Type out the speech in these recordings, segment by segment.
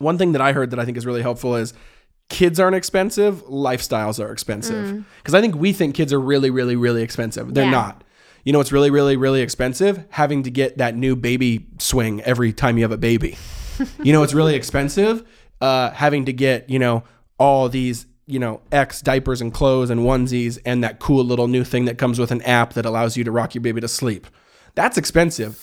one thing that I heard that I think is really helpful is kids aren't expensive, lifestyles are expensive. Because I think we think kids are really, really, really expensive. They're Yeah. not. You know what's really, really, really expensive? Having to get that new baby swing every time you have a baby. you know what's really expensive? Uh, having to get, you know, all these, you know, X diapers and clothes and onesies and that cool little new thing that comes with an app that allows you to rock your baby to sleep. That's expensive.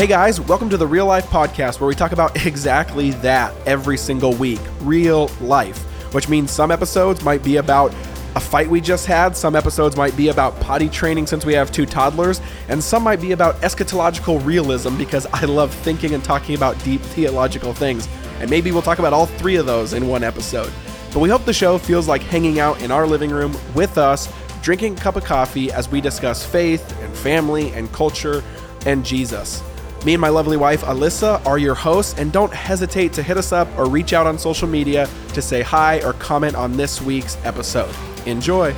Hey guys, welcome to the Real Life Podcast where we talk about exactly that every single week real life, which means some episodes might be about a fight we just had, some episodes might be about potty training since we have two toddlers, and some might be about eschatological realism because I love thinking and talking about deep theological things. And maybe we'll talk about all three of those in one episode. But we hope the show feels like hanging out in our living room with us, drinking a cup of coffee as we discuss faith and family and culture and Jesus. Me and my lovely wife, Alyssa, are your hosts, and don't hesitate to hit us up or reach out on social media to say hi or comment on this week's episode. Enjoy.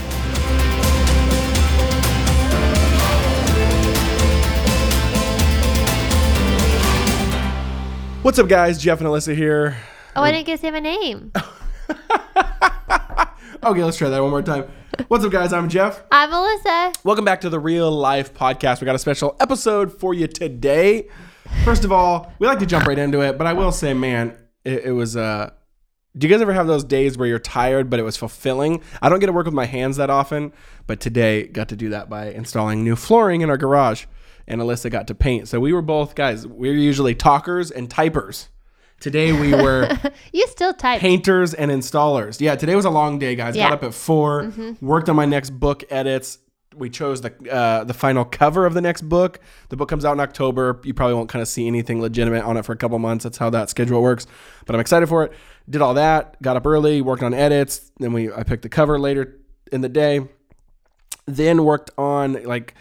What's up, guys? Jeff and Alyssa here. Oh, I didn't get to say my name. Okay, let's try that one more time. What's up, guys? I'm Jeff. I'm Alyssa. Welcome back to the Real Life Podcast. We got a special episode for you today. First of all, we like to jump right into it, but I will say, man, it, it was. Uh, do you guys ever have those days where you're tired, but it was fulfilling? I don't get to work with my hands that often, but today got to do that by installing new flooring in our garage, and Alyssa got to paint. So we were both guys. We're usually talkers and typers. Today we were You still type. painters and installers. Yeah, today was a long day, guys. Yeah. Got up at 4 worked on my next book edits. We chose the uh, the final cover of the next book. The book comes out in October. You probably won't kind of see anything legitimate on it for a couple months. That's how that schedule works. But I'm excited for it. Did all that. Got up early. Worked on edits. Then we I picked the cover later in the day. Then worked on like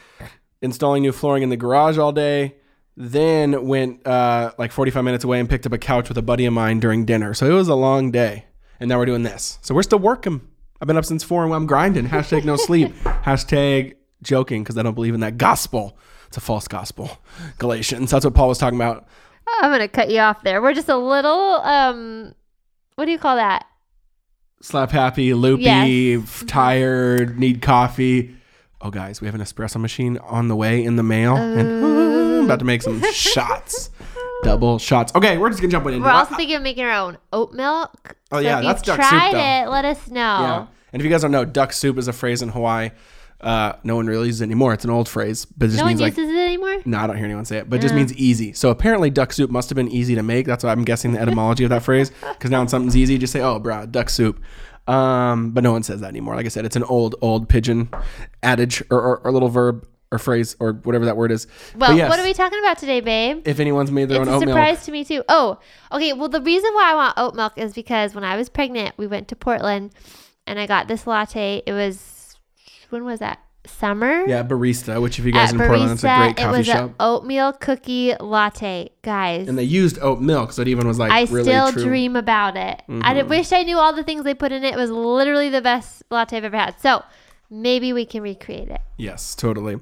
installing new flooring in the garage all day. Then went uh, like 45 minutes away and picked up a couch with a buddy of mine during dinner. So it was a long day. And now we're doing this. So we're still working. I've been up since four and I'm grinding. Hashtag no sleep. Hashtag joking because I don't believe in that gospel. It's a false gospel. Galatians. That's what Paul was talking about. I'm gonna cut you off there. We're just a little um, what do you call that? Slap happy, loopy, Yes. tired, need coffee. Oh, guys, we have an espresso machine on the way in the mail. and about to make some shots. Double shots. Okay, we're just going to jump right into We're also thinking of making our own oat milk. Oh, So yeah, if that's you've duck soup, tried though. it, let us know. Yeah. And if you guys don't know, duck soup is a phrase in Hawaii. Uh, no one really uses it anymore. It's an old phrase, but it just No one means like uses it anymore. no, I don't hear anyone say it, but it just means easy. So apparently, duck soup must have been easy to make. That's why I'm guessing the etymology of that phrase. Because now when something's easy, you just say, "Oh, bruh, duck soup." Um, but no one says that anymore. Like I said, it's an old, old Pidgin adage or, or, or little verb or phrase or whatever that word is. Well, yes, what are we talking about today, babe? if anyone's made their It's own a oat milk, surprise to me too. Oh, okay. Well, the reason why I want oat milk is because when I was pregnant, we went to Portland, and I got this latte. It was when was that? Summer. yeah, barista. Which if you guys At in Portland, it's a Barista, great it was shop. an oatmeal cookie latte, guys. and they used oat milk, so it even was like I really still true. Mm-hmm. dream about it. I wish I knew all the things they put in it. It was literally the best latte I've ever had. So maybe we can recreate it. Yes, totally.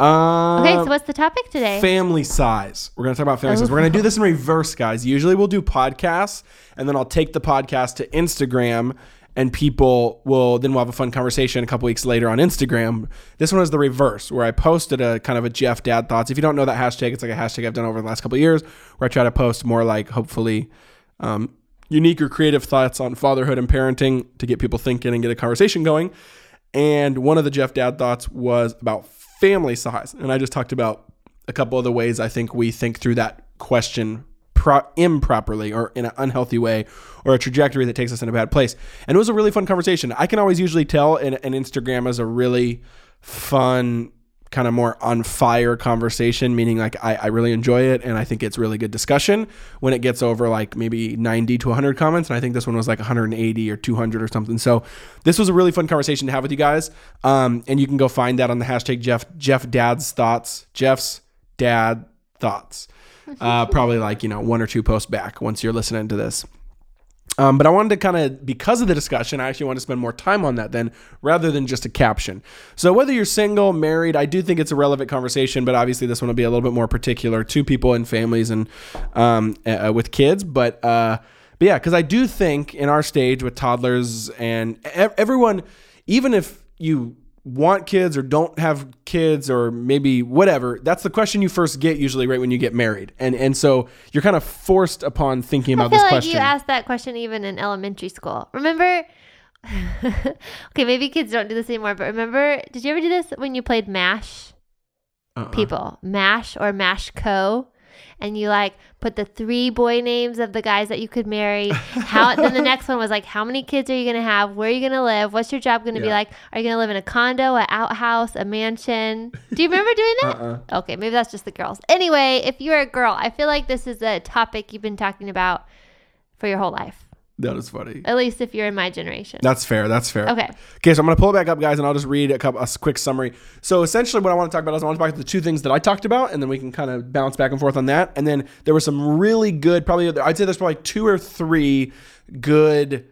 Um, Okay, so what's the topic today? family size. We're going to talk about family size. We're going to do this in reverse, guys. Usually we'll do podcasts and then I'll take the podcast to Instagram and people will then we'll have a fun conversation a couple weeks later on Instagram. This one is the reverse where I posted a kind of a Jeff dad thoughts. If you don't know that hashtag, it's like a hashtag I've done over the last couple of years where I try to post more like hopefully um, unique or creative thoughts on fatherhood and parenting to get people thinking and get a conversation going. And one of the Jeff Dad thoughts was about family size. And I just talked about a couple of the ways I think we think through that question pro- improperly or in an unhealthy way or a trajectory that takes us in a bad place. And it was a really fun conversation. I can always usually tell an, an Instagram is a really fun, kind of more on fire conversation, meaning like I, I really enjoy it and I think it's really good discussion when it gets over like maybe 90 to 100 comments. And I think this one was like 180 or 200 or something. So this was a really fun conversation to have with you guys. Um, and you can go find that on the hashtag Jeff, Jeff Dad's Thoughts, Jeff's Dad Thoughts. Uh, probably like, you know, one or two posts back once you're listening to this. Um, but I wanted to kind of, because of the discussion, I actually want to spend more time on that then rather than just a caption. So, whether you're single, married, I do think it's a relevant conversation, but obviously this one will be a little bit more particular to people and families and um, uh, with kids. But, uh, but yeah, because I do think in our stage with toddlers and everyone, even if you want kids or don't have kids or maybe whatever that's the question you first get usually right when you get married and and so you're kind of forced upon thinking about I feel this like question you asked that question even in elementary school. Remember? okay, maybe kids don't do this anymore, but remember? Did you ever do this when you played Mash? Uh-uh. People, Mash or Mash Co. And you like put the three boy names of the guys that you could marry. How then the next one was like, how many kids are you gonna have? Where are you gonna live? What's your job gonna be like? Are you gonna live in a condo, an outhouse, a mansion? Do you remember doing that? Uh-uh. Okay, maybe that's just the girls. Anyway, if you're a girl, I feel like this is a topic you've been talking about for your whole life. That is funny At least if you're in my generation. that's fair that's fair Okay. Okay, so I'm gonna pull it back up, guys, and I'll just read a couple a quick summary. So essentially, what I want to talk about is I want to talk about the two things that I talked about, and then we can kind of bounce back and forth on that. And then there were some really good, probably I'd say there's probably two or three good,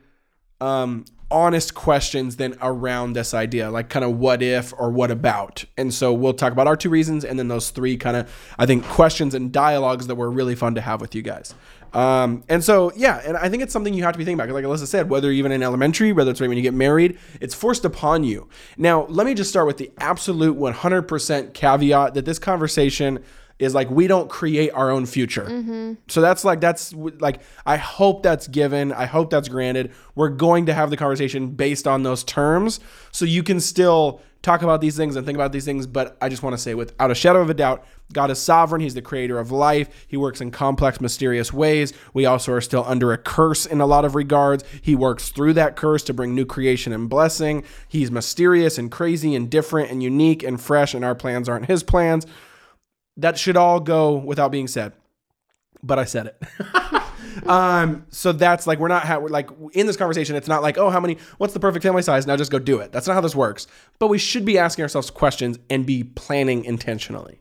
um, honest questions then around this idea, like kind of what if or what about. And so we'll talk about our two reasons, and then those three kind of I think questions and dialogues that were really fun to have with you guys. Um, and so, yeah, and I think it's something you have to be thinking about. Like Alyssa said, whether even in elementary, whether it's right when you get married, it's forced upon you. Now, let me just start with the absolute 100% caveat that this conversation is like we don't create our own future. So that's like that's like I hope that's given. I hope that's granted. We're going to have the conversation based on those terms, so you can still talk about these things and think about these things. But I just want to say, without a shadow of a doubt, God is sovereign. He's the creator of life. He works in complex, mysterious ways. We also are still under a curse in a lot of regards. He works through that curse to bring new creation and blessing. He's mysterious and crazy and different and unique and fresh, and our plans aren't his plans. That should all go without being said. But I said it. um, so that's like we're not ha- we're like in this conversation. It's not like oh, how many? What's the perfect family size? Now just go do it. That's not how this works. But we should be asking ourselves questions and be planning intentionally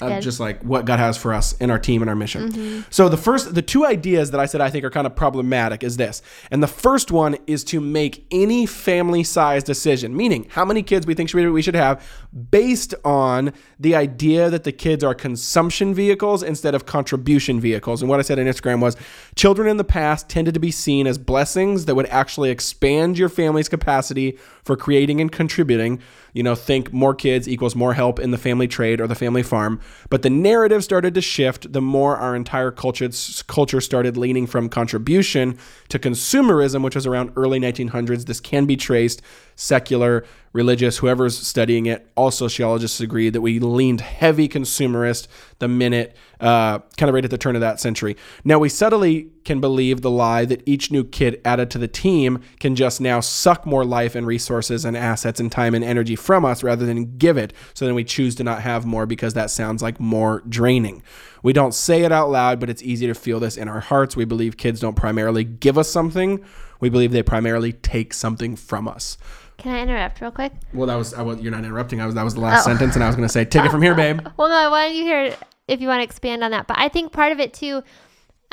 of good. just like what God has for us in our team and our mission. So the first, the two ideas that I said I think are kind of problematic is this, and the first one is to make any family size decision, meaning how many kids we think we should have, based on the idea that the kids are consumption vehicles instead of contribution vehicles. And what I said on Instagram was, children in the past tended to be seen as blessings that would actually expand your family's capacity for creating and contributing. You know, think more kids equals more help in the family trade or the family farm. But the narrative started to shift the more our entire culture, culture started leaning from contribution to consumerism, which was around early 1900s. This can be traced secular, religious, whoever's studying it. All sociologists agree that we leaned heavy consumerist the minute, uh, kind of right at the turn of that century. Now, we subtly can believe the lie that each new kid added to the team can just now suck more life and resources and assets and time and energy from us rather than give it. So then we choose to not have more because that sounds like more draining. We don't say it out loud, but it's easy to feel this in our hearts. We believe kids don't primarily give us something. We believe they primarily take something from us. Can I interrupt real quick? Well, that was, I was you're not interrupting. I was that was the last Oh. sentence, and I was going to say, take it from here, babe. Well, no, I wanted you hear if you want to expand on that. But I think part of it too,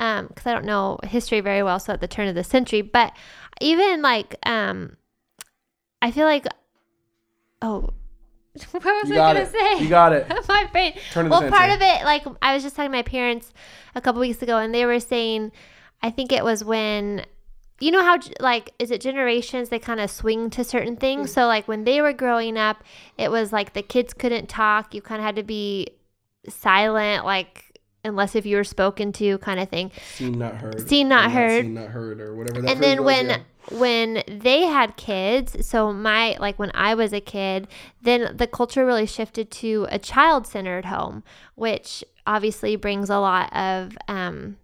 because I don't know history very well, so at the turn of the century, but even like, um, I feel like, oh, what was You I gonna it. say? You got it. My brain. Turn of the well, part of it, like I was just talking to my parents a couple weeks ago, and they were saying, I think it was when you know how like is it generations they kind of swing to certain things so like when they were growing up it was like the kids couldn't talk you kind of had to be silent like unless if you were spoken to kind of thing Seen not heard. Seen, not Or heard. Seen not heard, or whatever. That and then was, when yeah. when they had kids so my like when i was a kid then the culture really shifted to a child-centered home which obviously brings a lot of um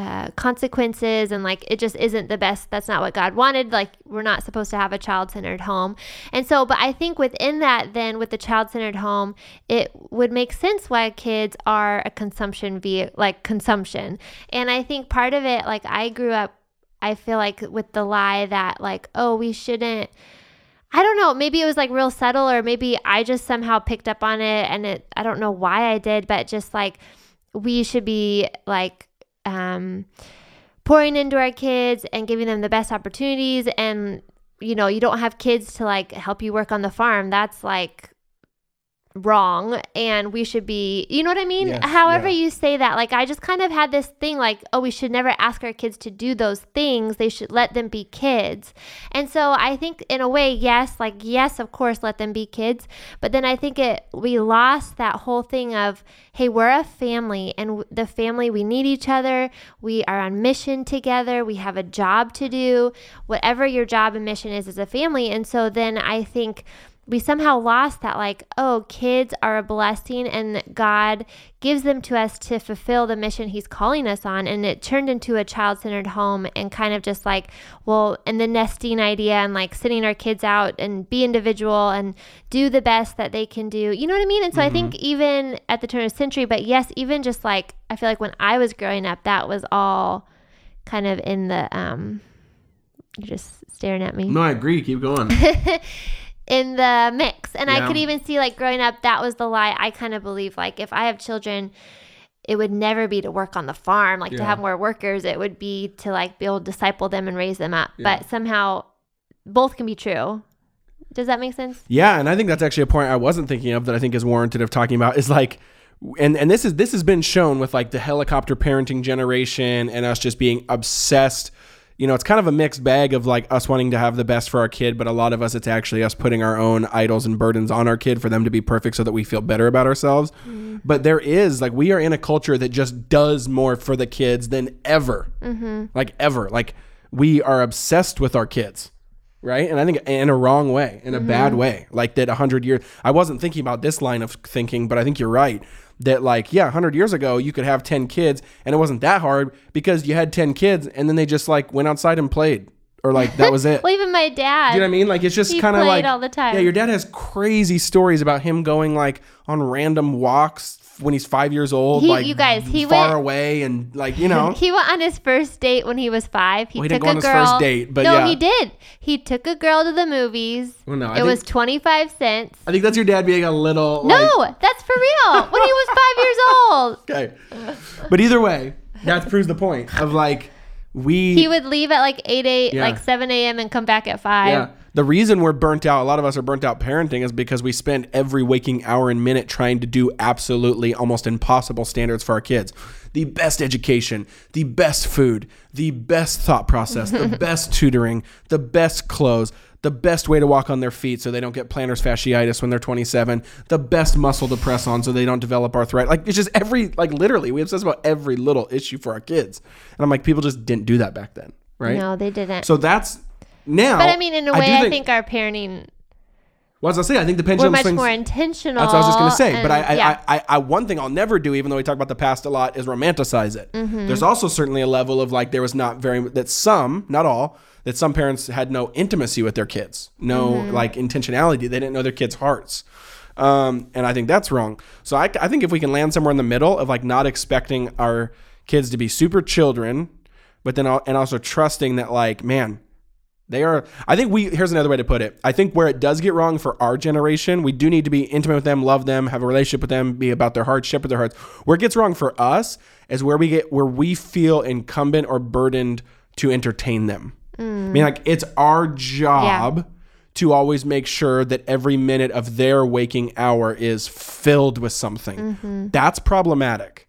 uh, consequences and like it just isn't the best. That's not what god wanted. Like we're not supposed to have a child-centered home. And so but i think within that then with the child-centered home it would make sense why kids are a consumption via like consumption. And i think part of it like i grew up I feel like with the lie that like, oh, we shouldn't I don't know, maybe it was like real subtle or maybe I just somehow picked up on it and it I don't know why I did, but just like we should be like um pouring into our kids and giving them the best opportunities and you know, you don't have kids to like help you work on the farm. That's like wrong and we should be you know what i mean? Yes, however yeah. you say that like i just kind of had this thing like oh we should never ask our kids to do those things. They should let them be kids. And so i think in a way yes like yes of course let them be kids. But then i think it we lost that whole thing of hey we're a family and the family we need each other. We are on mission together. We have a job to do. Whatever your job and mission is as a family. And so then i think we somehow lost that like oh kids are a blessing and god gives them to us to fulfill the mission he's calling us on. And it turned into a child-centered home and kind of just like well and the nesting idea and like sending our kids out and be individual and do the best that they can do. You know what i mean? And so i think even at the turn of the century but yes even just like i feel like when i was growing up that was all kind of in the um you're just staring at me. No, I agree. Keep going. in the mix. And I could even see like growing up, that was the lie I kind of believe. Like if I have children, it would never be to work on the farm, like to have more workers. It would be to like be able to disciple them and raise them up. Yeah. But somehow both can be true. Does that make sense? Yeah, and I think that's actually a point I wasn't thinking of that I think is warranted of talking about is like and and this is this has been shown with like the helicopter parenting generation and us just being obsessed. You know, it's kind of a mixed bag of like us wanting to have the best for our kid, but a lot of us it's actually us putting our own idols and burdens on our kid for them to be perfect so that we feel better about ourselves. Mm-hmm. But there is like we are in a culture that just does more for the kids than ever. Mm-hmm. Like ever. Like we are obsessed with our kids right? And I think in a wrong way, in a bad mm-hmm. way, like that. A hundred years, I wasn't thinking about this line of thinking, but I think you're right. That like, yeah, hundred years ago, you could have ten kids, and it wasn't that hard because you had ten kids, and then they just like went outside and played, or like that was it. Well, even my dad. You know what I mean? Like it's just kind of like all the time. Yeah, your dad has crazy stories about him going like on random walks when he's five years old, He- like you guys, he far went- away, and like you know, He went on his first date when he was five. He Well, he took didn't go on a his girl. first date, but no, yeah. he did. He took a girl to the movies. Well, no, I it think- was twenty five cents. I think that's your dad being a little No, like, that's for real. when he was five years old. Okay. But either way, that proves the point of like we He would leave at like eight eight, Yeah. like seven a.m. and come back at five. yeah. The reason we're burnt out, a lot of us are burnt out parenting is because we spend every waking hour and minute trying to do absolutely almost impossible standards for our kids. The best education, the best food, the best thought process, the best tutoring, the best clothes, the best way to walk on their feet so they don't get plantar fasciitis when they're 27, the best muscle to press on so they don't develop arthritis. Like it's just every like literally we obsess about every little issue for our kids. And I'm like people just didn't do that back then, right? No, they didn't. So that's now. but I mean, in a way, I think, our parenting Well, as I say, I think the we're pendulum much swings. more intentional. That's what I was just gonna say. But I, I, yeah. I, I, I, one thing I'll never do, even though we talk about the past a lot, is romanticize it. Mm-hmm. There's also certainly a level of like there was not very that some, not all, that some parents had no intimacy with their kids, no Mm-hmm. like intentionality. They didn't know their kids' hearts. Um, and I think that's wrong. So I, I think if we can land somewhere in the middle of like not expecting our kids to be super children, but then and also trusting that like man, they are. I think we. Here's another way to put it. I think where it does get wrong for our generation, we do need to be intimate with them, love them, have a relationship with them, be about their hearts, shepherd their hearts. Where it gets wrong for us is where we get where we feel incumbent or burdened to entertain them. I mean, like it's our job to always make sure that every minute of their waking hour is filled with something. Mm-hmm. That's problematic.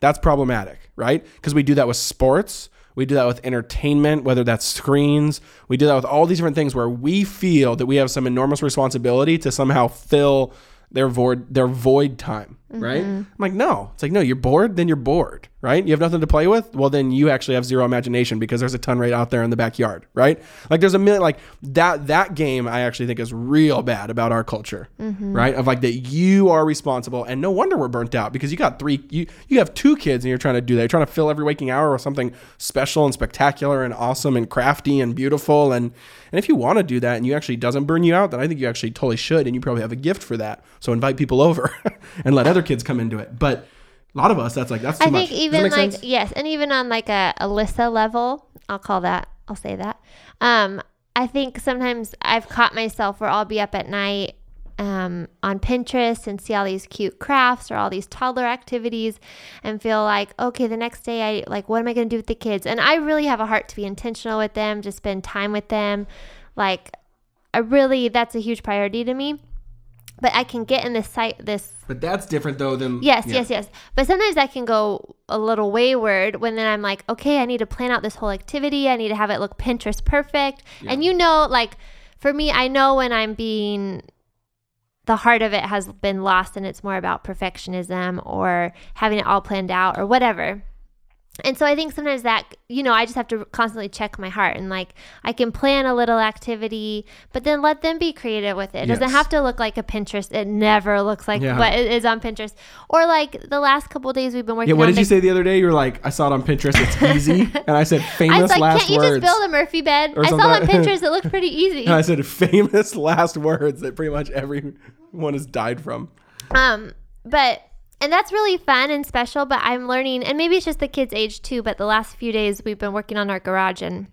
That's problematic, right? Because we do that with sports. We do that with entertainment, whether that's screens. We do that with all these different things where we feel that we have some enormous responsibility to somehow fill their void their void time, right? Mm-hmm. I'm like, no. It's like, no, you're bored, then you're bored, right? You have nothing to play with? Well, then you actually have zero imagination because there's a ton right out there in the backyard, right? Like there's a million like that that game I actually think is real bad about our culture, mm-hmm. right? Of like that you are responsible and no wonder we're burnt out because you got three you you have two kids and you're trying to do that. You're trying to fill every waking hour with something special and spectacular and awesome and crafty and beautiful and and if you want to do that and you actually doesn't burn you out, then I think you actually totally should and you probably have a gift for that. So invite people over and let other kids come into it. But a lot of us that's like that's too I much. think even like sense? yes, and even on like a Alyssa level, I'll call that. I'll say that. Um, I think sometimes I've caught myself where I'll be up at night, um, on Pinterest and see all these cute crafts or all these toddler activities and feel like, okay, the next day I like, what am I going to do with the kids? And I really have a heart to be intentional with them, to spend time with them. Like, I really, that's a huge priority to me. But I can get in this site, this But that's different though than Yes, yeah. yes, yes. But sometimes I can go a little wayward when then I'm like, okay, I need to plan out this whole activity. I need to have it look Pinterest perfect. And you know, like for me, I know when I'm being the heart of it has been lost and it's more about perfectionism or having it all planned out or whatever. And so I think sometimes that, you know, I just have to constantly check my heart and like I can plan a little activity, but then let them be creative with it. It doesn't have to look like a Pinterest. It never looks like Yeah. what it is on Pinterest. Or like the last couple of days we've been working Yeah, what did the- you say the other day? You were like, I saw it on Pinterest. It's easy, and I said famous I was like, last can't you just build a Murphy bed? I saw it on. Pinterest. It looked pretty easy. and I said famous last words that pretty much everyone has died from. Um, but and that's really fun and special. But I'm learning, and maybe it's just the kids' age too. But the last few days we've been working on our garage, and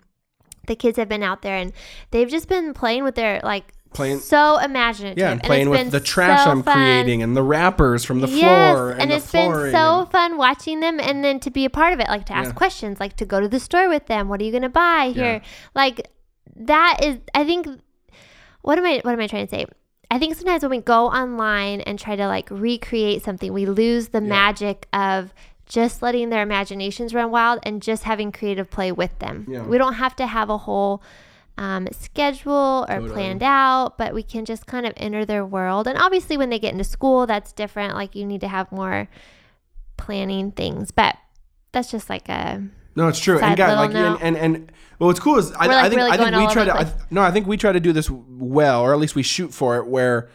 the kids have been out there, and they've just been playing with their like Playing- so imaginative. Yeah, and playing with the trash so I'm fun. creating and the wrappers from the Yes, floor and, and it's been so and- fun watching them, and then to be a part of it, like to ask Yeah. questions, like to go to the store with them. What are you gonna buy here? Like that is, I think. What am I? What am I trying to say? I think sometimes when we go online and try to like recreate something, we lose the magic of just letting their imaginations run wild and just having creative play with them. Yeah. We don't have to have a whole um, schedule or Totally. planned out, but we can just kind of enter their world. And obviously, when they get into school, that's different. Like you need to have more planning things, but that's just like a No, it's true. And guys, like, and, and and well, what's cool is I, like, I think really I think we try to. I, place. no, I think we try to do this well, or at least we shoot for it. Where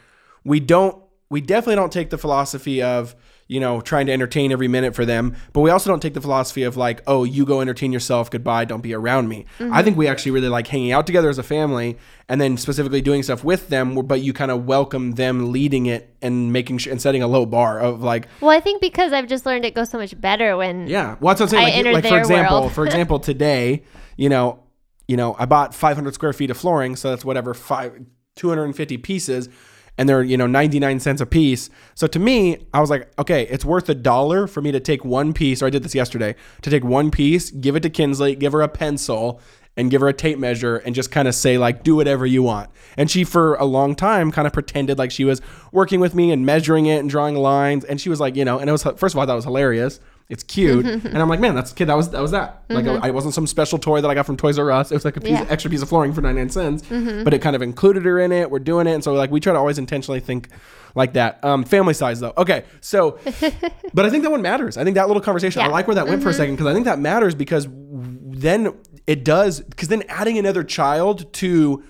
we don't, we definitely don't take the philosophy of you know trying to entertain every minute for them, but we also don't take the philosophy of like, oh, you go entertain yourself, goodbye, don't be around me. Mm-hmm. I think we actually really like hanging out together as a family, and then specifically doing stuff with them. But you kind of welcome them leading it and making sure and setting a low bar of like, well. I think because I've just learned it goes so much better when yeah, well, that's what I'm saying. Like, like for example, for example, today, you know, you know, I bought 500 square feet of flooring, so that's whatever five 250 pieces, and they're you know 99 cents a piece. So to me, I was like, okay, it's worth a dollar for me to take one piece, or I did this yesterday, to take one piece, give it to Kinsley, give her a pencil. And give her a tape measure and just kind of say, like, do whatever you want. And she, for a long time, kind of pretended like she was working with me and measuring it and drawing lines. And she was like, you know, and it was, first of all, that was hilarious. It's cute, and I'm like, man, that's kid. That was that was that. Like, mm-hmm. I wasn't some special toy that I got from Toys R Us. It was like a piece, Yeah. extra piece of flooring for 99 cents, mm-hmm. but it kind of included her in it. We're doing it, and so like we try to always intentionally think like that. Um, family size though, okay. So, but I think that one matters. I think that little conversation. I Yeah. like where that went for a mm-hmm. second because I think that matters because then it does because then adding another child to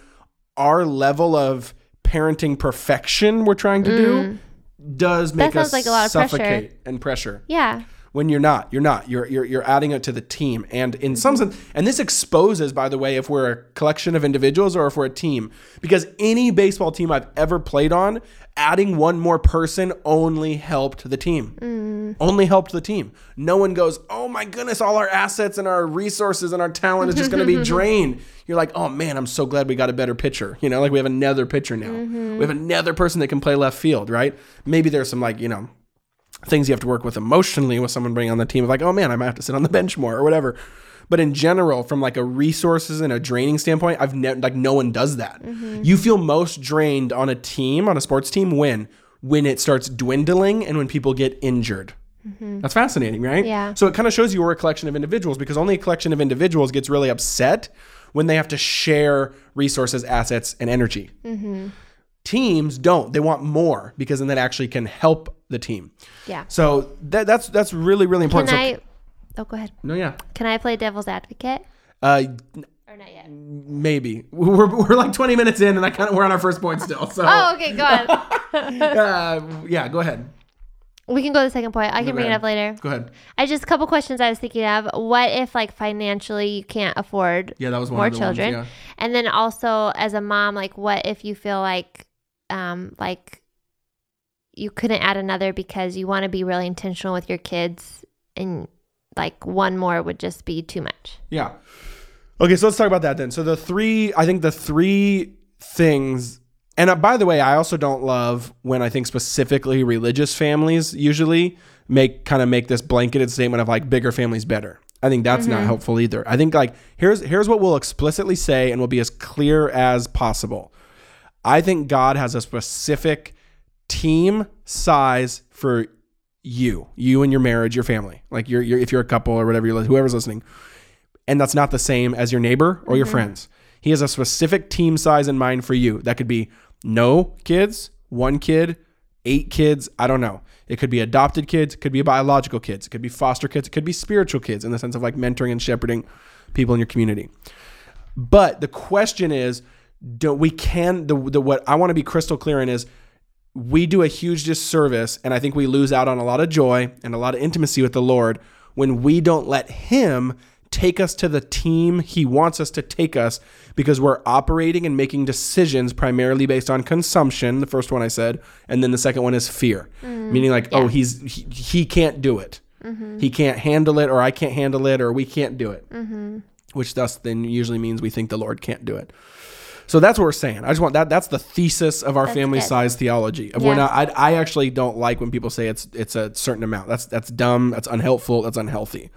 our level of parenting perfection we're trying to do mm. does make sounds us like a lot of pressure. suffocate and pressure yeah. When you're not you're not. You're you're, you're adding it to the team. And in some sense and this exposes by the way if we're a collection of individuals or if we're a team because any baseball team i've ever played on adding one more person only helped the team. Mm. only helped the team. No one goes oh my goodness all our assets and our resources and our talent is just going to be drained. You're like oh man i'm so glad we got a better pitcher. You know like we have another pitcher now. Mm-hmm. we have another person that can play left field right? Maybe there's some like you know things you have to work with emotionally with someone bringing on the team of like, oh man, I might have to sit on the bench more or whatever. But in general, from like a resources and a draining standpoint, I've never like no one does that. Mm-hmm. You feel most drained on a team, on a sports team, when when it starts dwindling and when people get injured. Mm-hmm. That's fascinating, right? Yeah. So it kind of shows you we're a collection of individuals because only a collection of individuals gets really upset when they have to share resources, assets, and energy. Mm-hmm. Teams don't. They want more because then that actually can help the team. Yeah. So that, that's that's really really Can important. So- I? Oh, go ahead. no, yeah. Can I play devil's advocate Uh, or not yet? maybe we're, we're like 20 minutes in, and I kind of we're on our first point still. So Oh, okay. Go on. uh, yeah, go ahead. we can go to the second point. I can go bring it up later. Go ahead. I just a couple questions I was thinking of. What if like financially you can't afford Yeah, that was one more of the ones, children? yeah. And then also as a mom, like what if you feel like um like you couldn't add another because you want to be really intentional with your kids and like one more would just be too much. Yeah. Okay, so let's talk about that then. So the three, I think the three things and uh, by the way, I also don't love when I think specifically religious families usually make kind of make this blanketed statement of like bigger families better. I think that's not helpful either. I think like here's here's what we'll explicitly say and we'll be as clear as possible. I think God has a specific team size for you, you and your marriage, your family. Like you're, you're if you're a couple or whatever, you're, whoever's listening, and that's not the same as your neighbor or your mm-hmm. friends. He has a specific team size in mind for you. That could be no kids, one kid, eight kids. I don't know. It could be adopted kids, it could be biological kids, it could be foster kids, it could be spiritual kids in the sense of like mentoring and shepherding people in your community. But the question is, do we can the, the what I want to be crystal clear in is we do a huge disservice and I think we lose out on a lot of joy and a lot of intimacy with the Lord when we don't let him take us to the team he wants us to take us because we're operating and making decisions primarily based on consumption the first one i said and then the second one is fear. Mm. Meaning like oh he's he, he can't do it. Mm-hmm. He can't handle it or i can't handle it or we can't do it. Mm-hmm. Which thus then usually means we think the lord can't do it so that's what we're saying. I just want that. That's the thesis of our family good. size theology. We're Yeah. not. I, I actually don't like when people say it's it's a certain amount. That's that's dumb. That's unhelpful. That's unhealthy.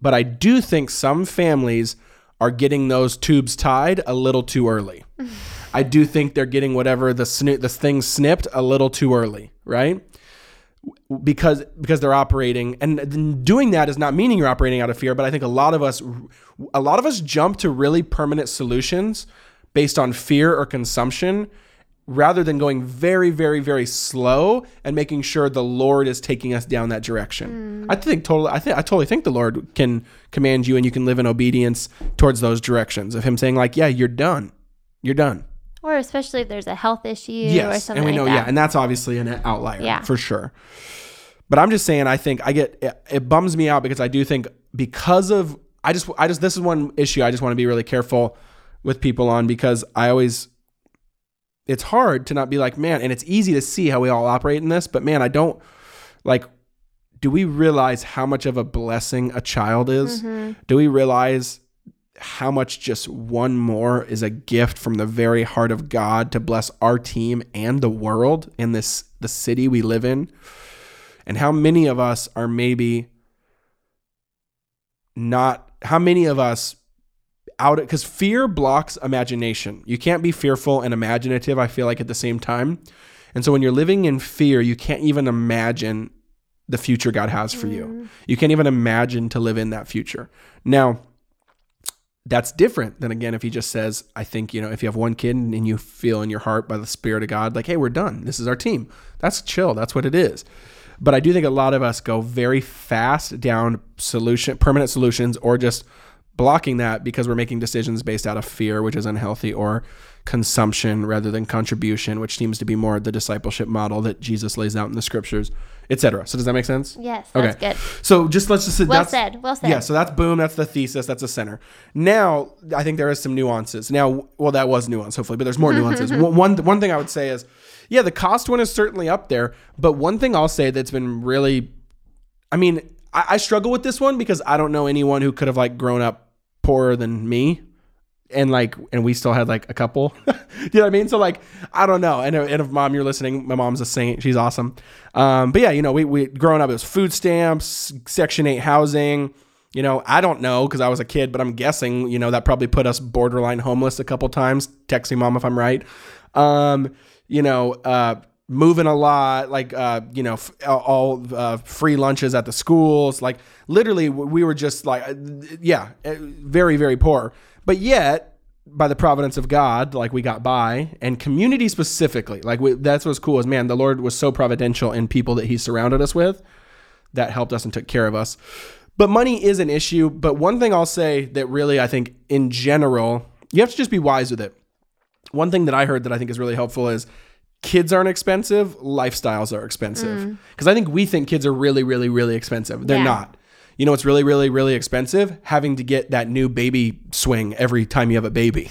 But I do think some families are getting those tubes tied a little too early. I do think they're getting whatever the sno- the thing snipped a little too early, right? Because because they're operating and doing that is not meaning you're operating out of fear, but I think a lot of us a lot of us jump to really permanent solutions based on fear or consumption rather than going very very very slow and making sure the lord is taking us down that direction. Mm. I think totally i think i totally think the lord can command you and you can live in obedience towards those directions of him saying like yeah you're done. You're done. Or especially if there's a health issue or yes something and we know like that. yeah and that's obviously an outlier Yeah. for sure. But i'm just saying i think i get it, it bums me out because i do think because of i just i just this is one issue i just want to be really careful with people on because i always it's hard to not be like man and it's easy to see how we all operate in this but man i don't like do we realize how much of a blessing a child is? Mm-hmm. Do we realize how much just one more is a gift from the very heart of God to bless our team and the world in this the city we live in? And how many of us are maybe not how many of us out because fear blocks imagination. You can't be fearful and imaginative i feel like at the same time. And so when you're living in fear you can't even imagine the future god has for you. Mm. You can't even imagine to live in that future. Now that's different than again if he just says i think you know if you have one kid and you feel in your heart by the spirit of god like hey we're done. This is our team. That's chill. That's what it is. But i do think a lot of us go very fast down solution permanent solutions or just blocking that because we're making decisions based out of fear which is unhealthy or consumption rather than contribution which seems to be more the discipleship model that jesus lays out in the scriptures etc so does that make sense Yes, that's Okay. good. so just let's just Well said. Well said. yeah, so that's boom. That's the thesis. That's the center. Now, I think there is some nuances. Now, well, that was nuance, hopefully, but there's more nuances. one, one one thing I would say is, yeah, the cost one is certainly up there. But one thing I'll say that's been really, I mean, I, I struggle with this one because I don't know anyone who could have like grown up poorer than me. And like, and we still had like a couple. you know what I mean? So like, I don't know. And, and if mom, you're listening, my mom's a saint. She's awesome. Um, but yeah, you know, we we growing up, it was food stamps, Section Eight housing. You know, I don't know because I was a kid, but I'm guessing, you know, that probably put us borderline homeless a couple times. Texting mom if I'm right. Um, you know, uh, moving a lot, like, uh, you know, f- all uh, free lunches at the schools. Like, literally, we were just like, uh, yeah, uh, very, very poor. But yet, by the providence of God, like we got by, and community specifically, like we, that's what's cool is man, the Lord was so providential in people that He surrounded us with that helped us and took care of us. But money is an issue. But one thing I'll say that really, I think in general, you have to just be wise with it. One thing that I heard that I think is really helpful is kids aren't expensive, lifestyles are expensive. Because I think we think kids are really, really, really expensive. They're Yeah. not. You know what's really, really, really expensive? Having to get that new baby swing every time you have a baby.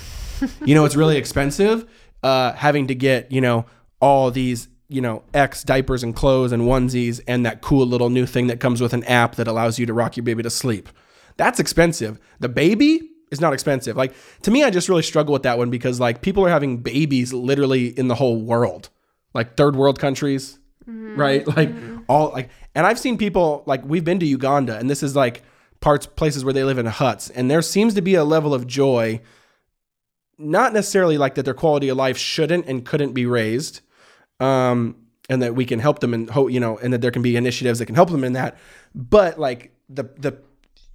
you know what's really expensive? Uh, having to get, you know, all these, you know, X diapers and clothes and onesies and that cool little new thing that comes with an app that allows you to rock your baby to sleep. That's expensive. The baby, is not expensive. Like to me, I just really struggle with that one because like people are having babies literally in the whole world, like third world countries, right? Like all like, and I've seen people like we've been to Uganda, and this is like parts places where they live in huts, and there seems to be a level of joy, not necessarily like that their quality of life shouldn't and couldn't be raised, um, and that we can help them and hope you know, and that there can be initiatives that can help them in that, but like the the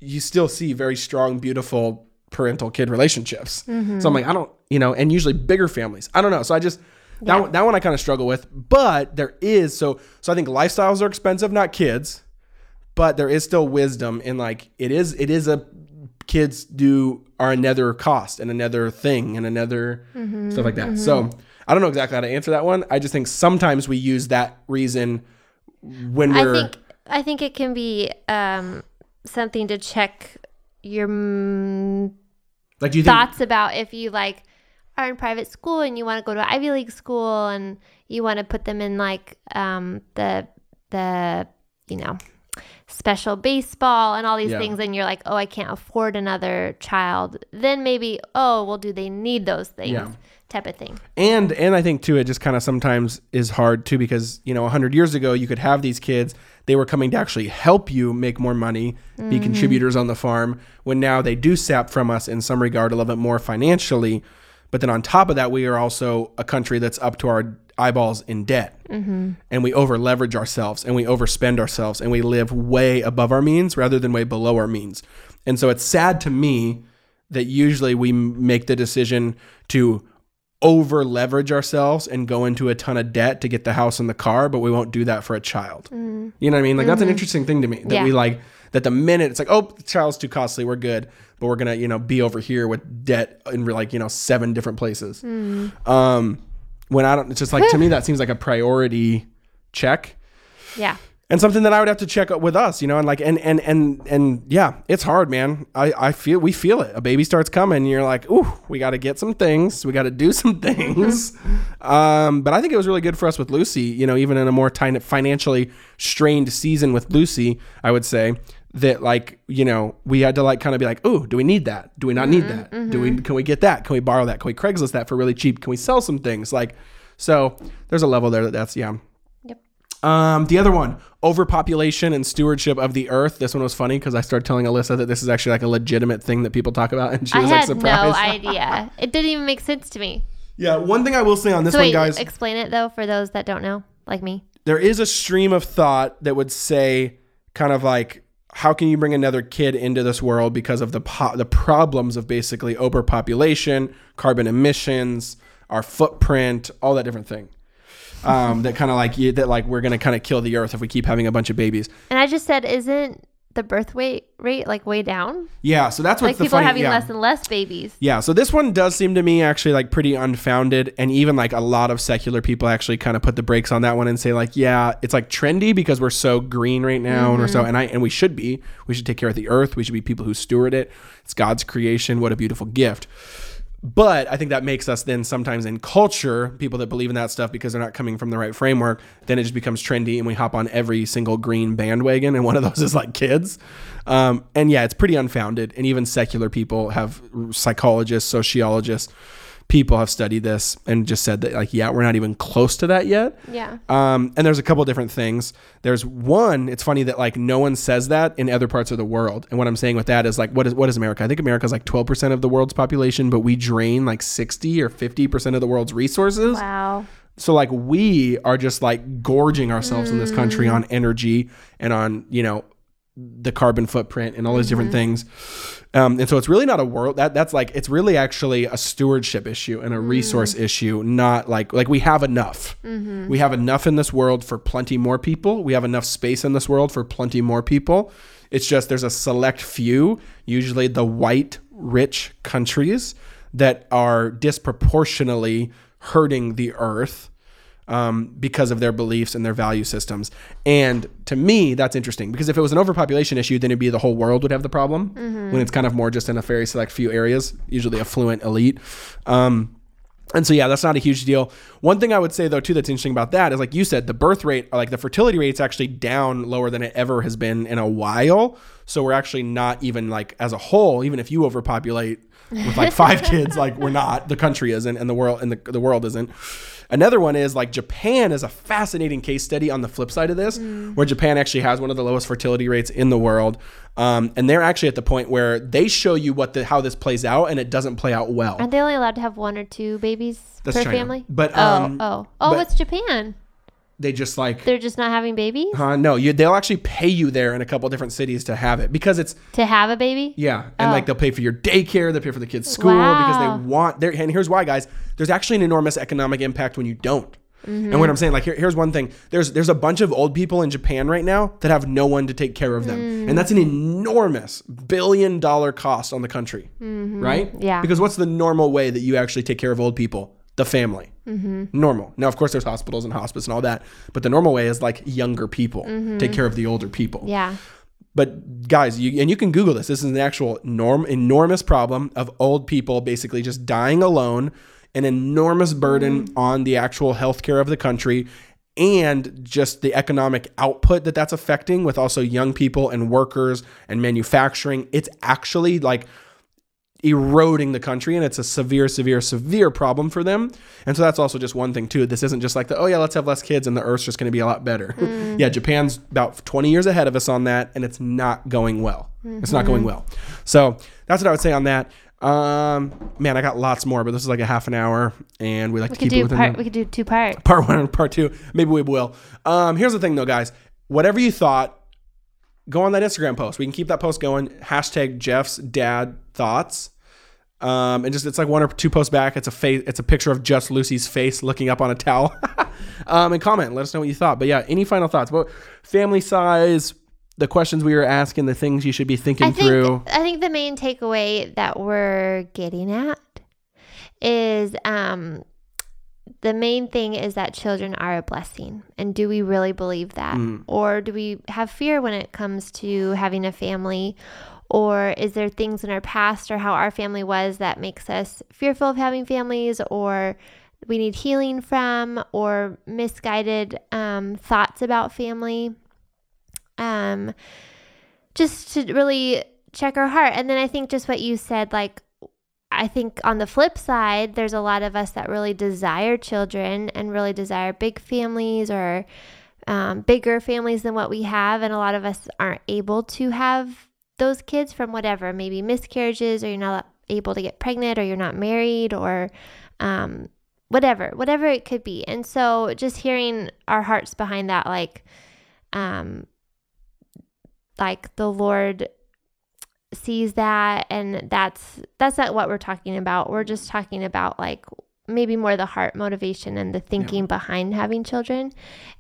you still see very strong, beautiful parental kid relationships. So I'm mm-hmm. like, I don't, you know, and usually bigger families. I don't know. So I just that one, that one I kind of struggle with. But there is so so I think lifestyles are expensive, not kids, but there is still wisdom in like it is it is a kids do are another cost and another thing and another mm-hmm. stuff like that. Mm-hmm. So I don't know exactly how to answer that one. I just think sometimes we use that reason when I we're think I think it can be um, something to check your like do you think thoughts about if you like are in private school and you want to go to Ivy League school and you want to put them in like um, the the you know special baseball and all these Yeah. things and you're like oh I can't afford another child then maybe oh well do they need those things Yeah. type of thing and and I think too it just kind of sometimes is hard too because you know 100 years ago you could have these kids they were coming to actually help you make more money be mm-hmm. contributors on the farm when now they do sap from us in some regard a little bit more financially. But then on top of that we are also a country that's up to our eyeballs in debt. Mm-hmm. And we over leverage ourselves and we overspend ourselves and we live way above our means rather than way below our means. And so it's sad to me that usually we make the decision to over leverage ourselves and go into a ton of debt to get the house and the car, but we won't do that for a child. Mm. You know what I mean? Like that's an mm-hmm. interesting thing to me that Yeah. we like that the minute it's like, oh, the child's too costly, we're good, but we're gonna you know be over here with debt in like you know seven different places. Mm. Um, when I don't, it's just like to me that seems like a priority check yeah and something that I would have to check up with us, you know, and like, and, and, and, and yeah, it's hard, man. I, I feel, we feel it. A baby starts coming and you're like, ooh, we got to get some things. We got to do some things. um, but I think it was really good for us with Lucy, you know, even in a more tiny, financially strained season with Lucy, I would say that like, you know, we had to like kind of be like, ooh, do we need that? Do we not need that? Do we, can we get that? Can we borrow that? Can we Craigslist that for really cheap? Can we sell some things? Like, so there's a level there that that's, yeah. Um, the other one, overpopulation and stewardship of the earth. This one was funny because I started telling Alyssa that this is actually like a legitimate thing that people talk about, and she I was like had no surprised. idea it didn't even make sense to me yeah, one thing I will say on this so one, wait guys, explain it though for those that don't know like me there is a stream of thought that would say, kind of like, how can you bring another kid into this world because of the po- the problems of basically overpopulation, carbon emissions, our footprint, all that different thing. Um, that kind of like you, that like we're gonna kind of kill the earth if we keep having a bunch of babies. And I just said, isn't the birth weight rate like way down? Yeah, so that's what's Like the people are funny. having yeah. less and less babies. Yeah, so this one does seem to me actually like pretty unfounded, and even like a lot of secular people actually kind of put the brakes on that one and say like, yeah, it's like trendy because we're so green right now, and we're so and I and we should be. We should take care of the earth. We should be people who steward it. It's God's creation. What a beautiful gift. But I think that makes us then sometimes in culture, people that believe in that stuff because they're not coming from the right framework, then it just becomes trendy and we hop on every single green bandwagon. And one of those is like kids. Um, and yeah, it's pretty unfounded. And even secular people have psychologists, sociologists, people have studied this and just said that, like, yeah, we're not even close to that yet. Yeah. Um, and there's a couple different things. There's one. It's funny that like no one says that in other parts of the world. And what I'm saying with that is like, what is what is America? I think America is like 12 percent of the world's population, but we drain like 60 or 50 percent of the world's resources. Wow. So like we are just like gorging ourselves in this country on energy and on you know the carbon footprint and all these different mm-hmm. things. Um, and so it's really not a world that that's like it's really actually a stewardship issue and a mm. resource issue, not like like we have enough. Mm-hmm. We have enough in this world for plenty more people. We have enough space in this world for plenty more people. It's just there's a select few, usually the white rich countries that are disproportionately hurting the earth um, because of their beliefs and their value systems. And to me, that's interesting because if it was an overpopulation issue, then it'd be the whole world would have the problem. When it's kind of more just in a very select few areas, usually affluent elite. Um, And so yeah, that's not a huge deal. One thing I would say though too that's interesting about that is like you said, the birth rate, or like the fertility rate's actually down lower than it ever has been in a while. So we're actually not even like as a whole, even if you overpopulate with like five kids, like we're not, the country isn't, and the world and the, the world isn't. Another one is like Japan is a fascinating case study on the flip side of this, where Japan actually has one of the lowest fertility rates in the world. Um, and they're actually at the point where they show you what the how this plays out, and it doesn't play out well. Aren't they only allowed to have one or two babies That's per China. family? But, oh, um, oh, oh, but- what's Japan? They just like They're just not having babies Uh, no, you, they'll actually pay you there in a couple different cities to have it because it's to have a baby. yeah, and Oh. like they'll pay for your daycare, they pay for the kids' school because they want there. And here's why, guys: there's actually an enormous economic impact when you don't. And what I'm saying, like here, here's one thing: there's there's a bunch of old people in Japan right now that have no one to take care of them, and that's an enormous billion dollar cost on the country, right? Yeah. Because what's the normal way that you actually take care of old people? The family. Mm-hmm. Normal. Now, of course, there's hospitals and hospice and all that, but the normal way is like younger people mm-hmm. take care of the older people. Yeah. But guys, you and you can Google this. This is an actual norm, enormous problem of old people basically just dying alone, an enormous burden mm-hmm. on the actual healthcare of the country, and just the economic output that that's affecting with also young people and workers and manufacturing. It's actually like eroding the country and it's a severe severe severe problem for them and so that's also just one thing too this isn't just like the oh yeah let's have less kids and the earth's just going to be a lot better yeah japan's about 20 years ahead of us on that and it's not going well it's not going well so that's what i would say on that um man i got lots more but this is like a half an hour and we like We to keep it do within part. the- We could do two part. part one and part two. Maybe we will. Um, here's the thing though, guys. Whatever you thought, go on that Instagram post. We can keep that post going. Hashtag Jeff's dad thoughts. Um, and just it's like one or two posts back. It's a face. It's a picture of just Lucy's face looking up on a towel. um, and comment. and Let us know what you thought. But yeah, any final thoughts? What family size? The questions we were asking. The things you should be thinking I think through. I think the main takeaway that we're getting at is um the main thing is that children are a blessing. And do we really believe that? Mm. Or do we have fear when it comes to having a family? Or is there things in our past or how our family was that makes us fearful of having families or we need healing from or misguided um, thoughts about family? Um, just to really check our heart. And then I think just what you said, like, I think on the flip side, there's a lot of us that really desire children and really desire big families or um, bigger families than what we have. And a lot of us aren't able to have those kids from whatever, maybe miscarriages, or you're not able to get pregnant, or you're not married, or um, whatever, whatever it could be. And so just hearing our hearts behind that, like, um, like the Lord sees that and that's that's not what we're talking about we're just talking about like maybe more the heart motivation and the thinking behind having children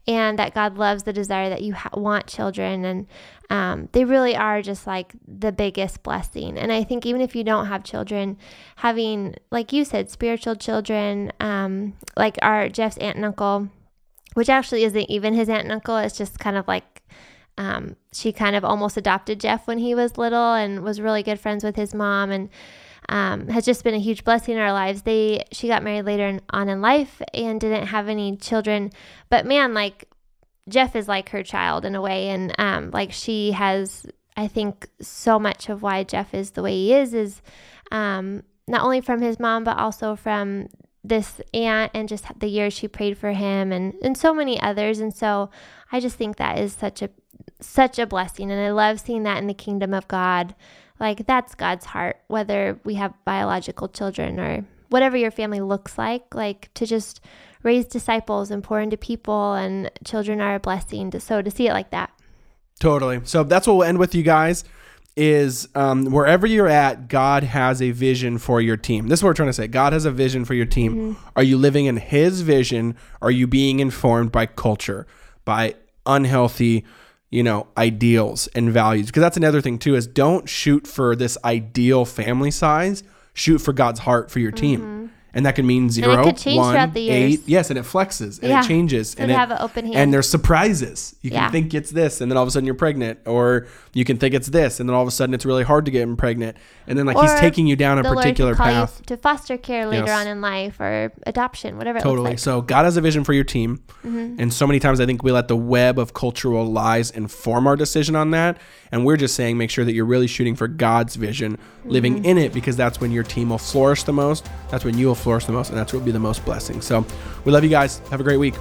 and that god loves the desire that you ha- want children and um, they really are just like the biggest blessing. And i think even if you don't have children having like you said spiritual children um, like our jeff's aunt and uncle which actually isn't even his aunt and uncle it's just kind of like um, she kind of almost adopted Jeff when he was little and was really good friends with his mom and um, has just been a huge blessing in our lives. They she got married later in, on in life and didn't have any children, but man, like Jeff is like her child in a way, and um, like she has, I think, so much of why Jeff is the way he is is um, not only from his mom but also from this aunt and just the years she prayed for him and and so many others. And so I just think that is such a such a blessing. And I love seeing that in the kingdom of God like that's God's heart whether we have biological children or whatever your family looks like like to just raise disciples and pour into people and children are a blessing to so to see it like that Totally. So that's what we'll end with, you guys. Is um, wherever you're at, God has a vision for your team. This is what we're trying to say. God has a vision for your team. Are you living in His vision? Are you being informed by culture, by unhealthy, you know, ideals and values? Because that's another thing too. Is don't shoot for this ideal family size. Shoot for God's heart for your team. Mm-hmm. And that can mean zero, one, throughout the years. eight. Yes, and it flexes and Yeah. it changes. And it, have an open hand. And there's surprises. You can Yeah. think it's this, and then all of a sudden you're pregnant, or you can think it's this, and then all of a sudden it's really hard to get him pregnant, and then like he's taking you down a particular path. to foster care later Yes. on in life or adoption, whatever it Totally. looks So God has a vision for your team, Mm-hmm. and so many times I think we let the web of cultural lies inform our decision on that, and we're just saying make sure that you're really shooting for God's vision, living Mm-hmm. in it, because that's when your team will flourish the most. That's when you will flourish the most, and that's what will be the most blessing. So we love you guys. Have a great week.